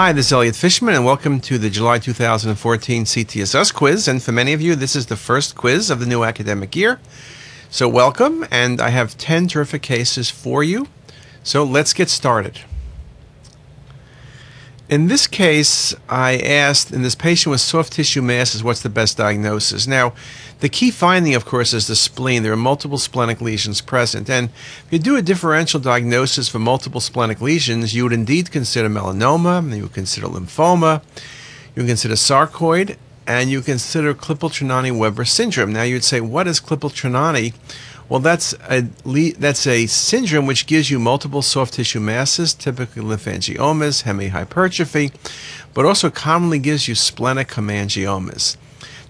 Hi, this is Elliot Fishman, and welcome to the July 2014 CTisus quiz. And for many of you, this is the first quiz of the new academic year. So, welcome, and I have 10 terrific cases for you. So, let's get started. In this case, I asked in this patient with soft tissue masses, what's the best diagnosis? Now, the key finding, of course, is the spleen. There are multiple splenic lesions present. And if you do a differential diagnosis for multiple splenic lesions, you would indeed consider melanoma, you would consider lymphoma, you would consider sarcoid, and you consider Klippel-Trenaunay-Weber syndrome. Now, you'd say, what is Klippel-Trenaunay? Well, that's a that's a syndrome which gives you multiple soft tissue masses, typically lymphangiomas, hemihypertrophy, but also commonly gives you splenic hemangiomas.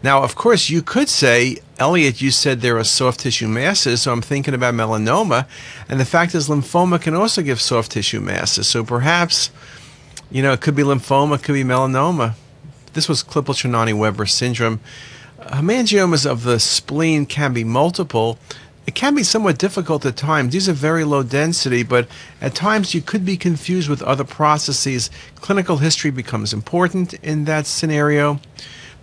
Now, of course, you could say, Elliot, you said there are soft tissue masses, so I'm thinking about melanoma, and the fact is, lymphoma can also give soft tissue masses. So perhaps, you know, it could be lymphoma, it could be melanoma. This was Klippel-Trenaunay-Weber syndrome. Hemangiomas of the spleen can be multiple. It can be somewhat difficult at times. These are very low density, but at times you could be confused with other processes. Clinical history becomes important in that scenario.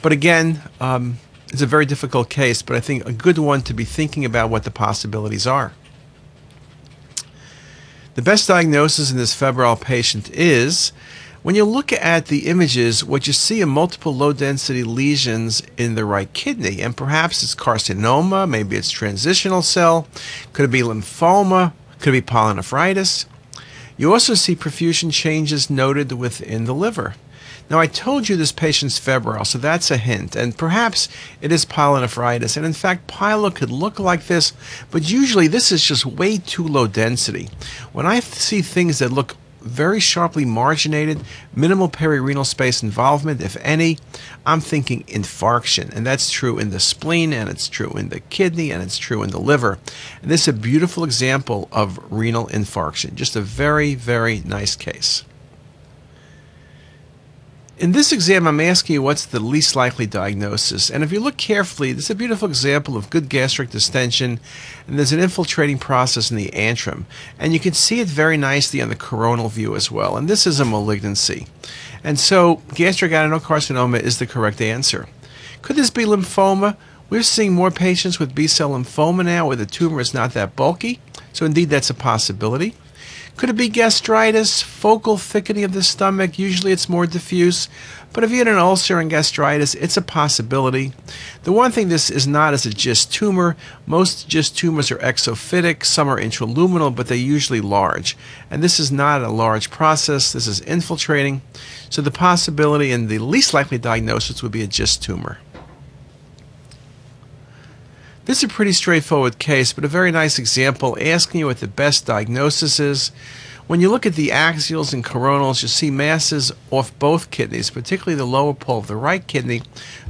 But again, um, it's a very difficult case, but I think a good one to be thinking about what the possibilities are. The best diagnosis in this febrile patient is when you look at the images, what you see are multiple low density lesions in the right kidney, and perhaps it's carcinoma, maybe it's transitional cell, could it be lymphoma, could it be pyelonephritis. You also see perfusion changes noted within the liver. Now, I told you this patient's febrile, so that's a hint. And perhaps it is pyelonephritis. And in fact, pyelo could look like this, but usually this is just way too low density. When I see things that look very sharply marginated, minimal perirenal space involvement, if any. I'm thinking infarction, and that's true in the spleen, and it's true in the kidney, and it's true in the liver. And this is a beautiful example of renal infarction. Just a very, very nice case. In this exam, I'm asking you what's the least likely diagnosis. And if you look carefully, this is a beautiful example of good gastric distension, and there's an infiltrating process in the antrum. And you can see it very nicely on the coronal view as well. And this is a malignancy. And so, gastric adenocarcinoma is the correct answer. Could this be lymphoma? We're seeing more patients with B cell lymphoma now where the tumor is not that bulky. So, indeed, that's a possibility. Could it be gastritis, focal thickening of the stomach? Usually it's more diffuse. But if you had an ulcer and gastritis, it's a possibility. The one thing this is not is a GIST tumor. Most GIST tumors are exophytic, some are intraluminal, but they're usually large. And this is not a large process, this is infiltrating. So the possibility and the least likely diagnosis would be a GIST tumor. This is a pretty straightforward case, but a very nice example asking you what the best diagnosis is. When you look at the axials and coronals, you see masses off both kidneys, particularly the lower pole of the right kidney,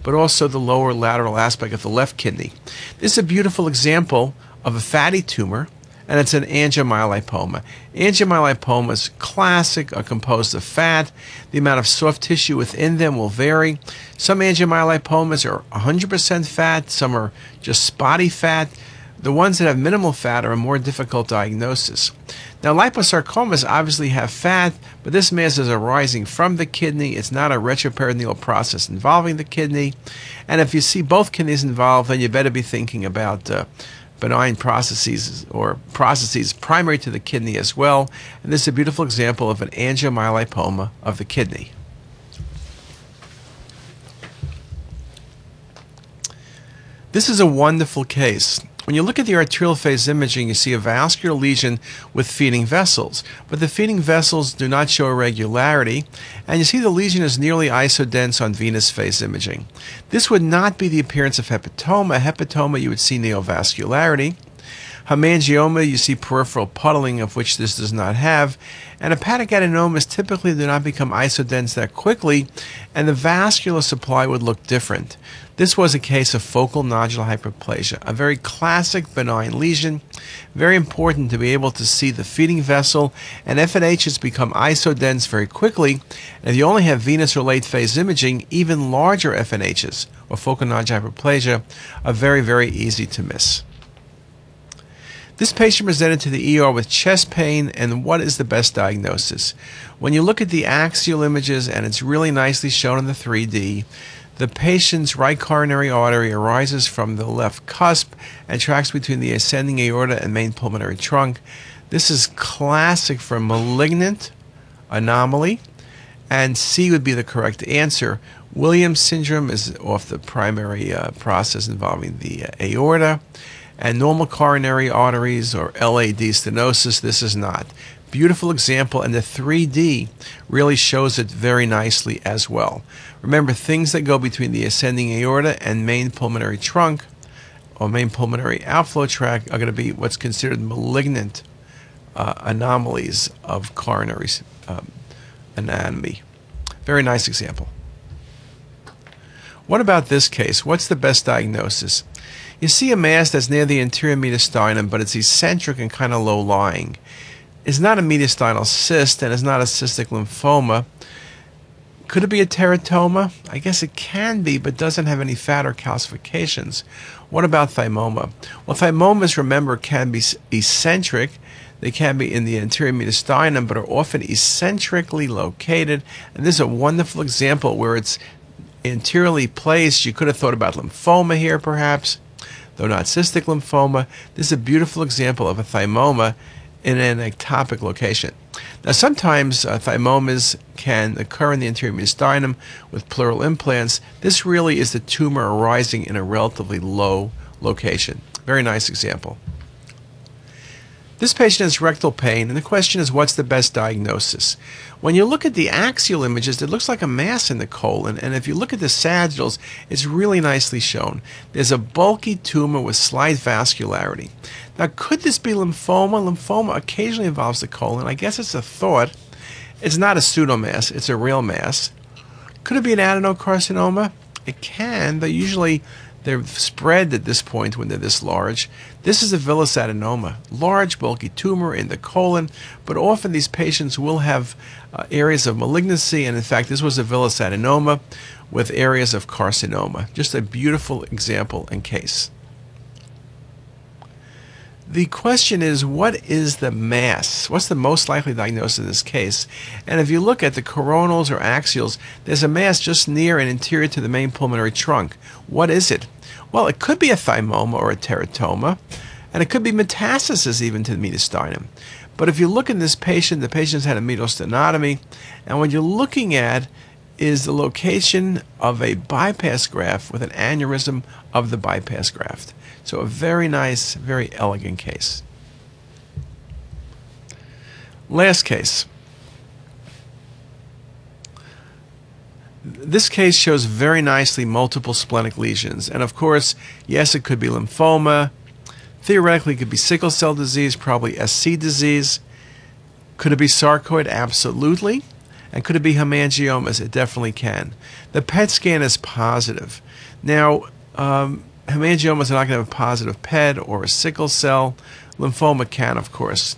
but also the lower lateral aspect of the left kidney. This is a beautiful example of a fatty tumor and it's an angiomyolipoma. Angiomyolipomas, classic, are composed of fat. The amount of soft tissue within them will vary. Some angiomyolipomas are 100% fat, some are just spotty fat. The ones that have minimal fat are a more difficult diagnosis. Now, liposarcomas obviously have fat, but this mass is arising from the kidney. It's not a retroperitoneal process involving the kidney. And if you see both kidneys involved, then you better be thinking about uh, benign processes or processes primary to the kidney as well. And this is a beautiful example of an angiomyolipoma of the kidney. This is a wonderful case. When you look at the arterial phase imaging, you see a vascular lesion with feeding vessels, but the feeding vessels do not show irregularity, and you see the lesion is nearly isodense on venous phase imaging. This would not be the appearance of hepatoma. Hepatoma, you would see neovascularity. Hemangioma, you see peripheral puddling, of which this does not have. And hepatic adenomas typically do not become isodense that quickly, and the vascular supply would look different. This was a case of focal nodular hyperplasia, a very classic benign lesion. Very important to be able to see the feeding vessel, and FNHs become isodense very quickly. And if you only have venous or late phase imaging, even larger FNHs, or focal nodular hyperplasia, are very, very easy to miss. This patient presented to the ER with chest pain, and what is the best diagnosis? When you look at the axial images, and it's really nicely shown in the 3D, the patient's right coronary artery arises from the left cusp and tracks between the ascending aorta and main pulmonary trunk. This is classic for malignant anomaly, and C would be the correct answer. Williams syndrome is off the primary uh, process involving the uh, aorta and normal coronary arteries or LAD stenosis. This is not. Beautiful example, and the 3D really shows it very nicely as well. Remember, things that go between the ascending aorta and main pulmonary trunk or main pulmonary outflow tract are going to be what's considered malignant uh, anomalies of coronary um, anatomy. Very nice example. What about this case? What's the best diagnosis? You see a mass that's near the anterior mediastinum, but it's eccentric and kind of low lying. It's not a mediastinal cyst and it's not a cystic lymphoma. Could it be a teratoma? I guess it can be, but doesn't have any fat or calcifications. What about thymoma? Well, thymomas, remember, can be eccentric. They can be in the anterior mediastinum, but are often eccentrically located. And this is a wonderful example where it's anteriorly placed. You could have thought about lymphoma here, perhaps, though not cystic lymphoma. This is a beautiful example of a thymoma in an ectopic location. Now, sometimes uh, thymomas can occur in the anterior mediastinum with pleural implants. This really is the tumor arising in a relatively low location. Very nice example. This patient has rectal pain, and the question is what's the best diagnosis? When you look at the axial images, it looks like a mass in the colon, and if you look at the sagittals, it's really nicely shown. There's a bulky tumor with slight vascularity. Now, could this be lymphoma? Lymphoma occasionally involves the colon. I guess it's a thought. It's not a pseudomass, it's a real mass. Could it be an adenocarcinoma? It can, but usually they're spread at this point when they're this large. This is a villous adenoma, large bulky tumor in the colon, but often these patients will have uh, areas of malignancy, and in fact, this was a villous adenoma with areas of carcinoma. Just a beautiful example and case. The question is, what is the mass? What's the most likely diagnosis in this case? And if you look at the coronals or axials, there's a mass just near and interior to the main pulmonary trunk. What is it? Well, it could be a thymoma or a teratoma, and it could be metastasis even to the mediastinum. But if you look in this patient, the patient's had a mediastinotomy, and what you're looking at is the location of a bypass graft with an aneurysm of the bypass graft. So a very nice, very elegant case. Last case. This case shows very nicely multiple splenic lesions. And of course, yes, it could be lymphoma. Theoretically, it could be sickle cell disease, probably SC disease. Could it be sarcoid? Absolutely. And could it be hemangiomas? It definitely can. The PET scan is positive. Now, um, hemangiomas are not going to have a positive PET or a sickle cell. Lymphoma can, of course.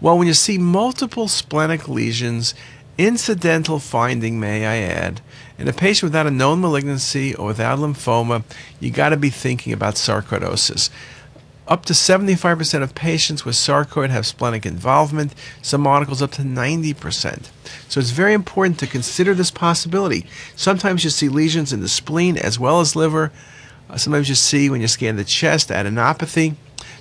Well, when you see multiple splenic lesions, incidental finding, may I add, in a patient without a known malignancy or without lymphoma, you got to be thinking about sarcoidosis. Up to 75% of patients with sarcoid have splenic involvement, some articles up to 90%. So it's very important to consider this possibility. Sometimes you see lesions in the spleen as well as liver. Uh, sometimes you see when you scan the chest adenopathy.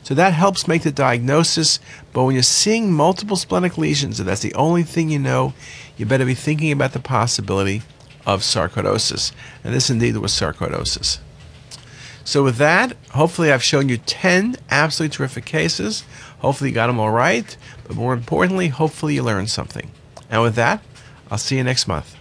So that helps make the diagnosis. But when you're seeing multiple splenic lesions, and that's the only thing you know, you better be thinking about the possibility of sarcoidosis. And this indeed was sarcoidosis. So, with that, hopefully, I've shown you 10 absolutely terrific cases. Hopefully, you got them all right. But more importantly, hopefully, you learned something. And with that, I'll see you next month.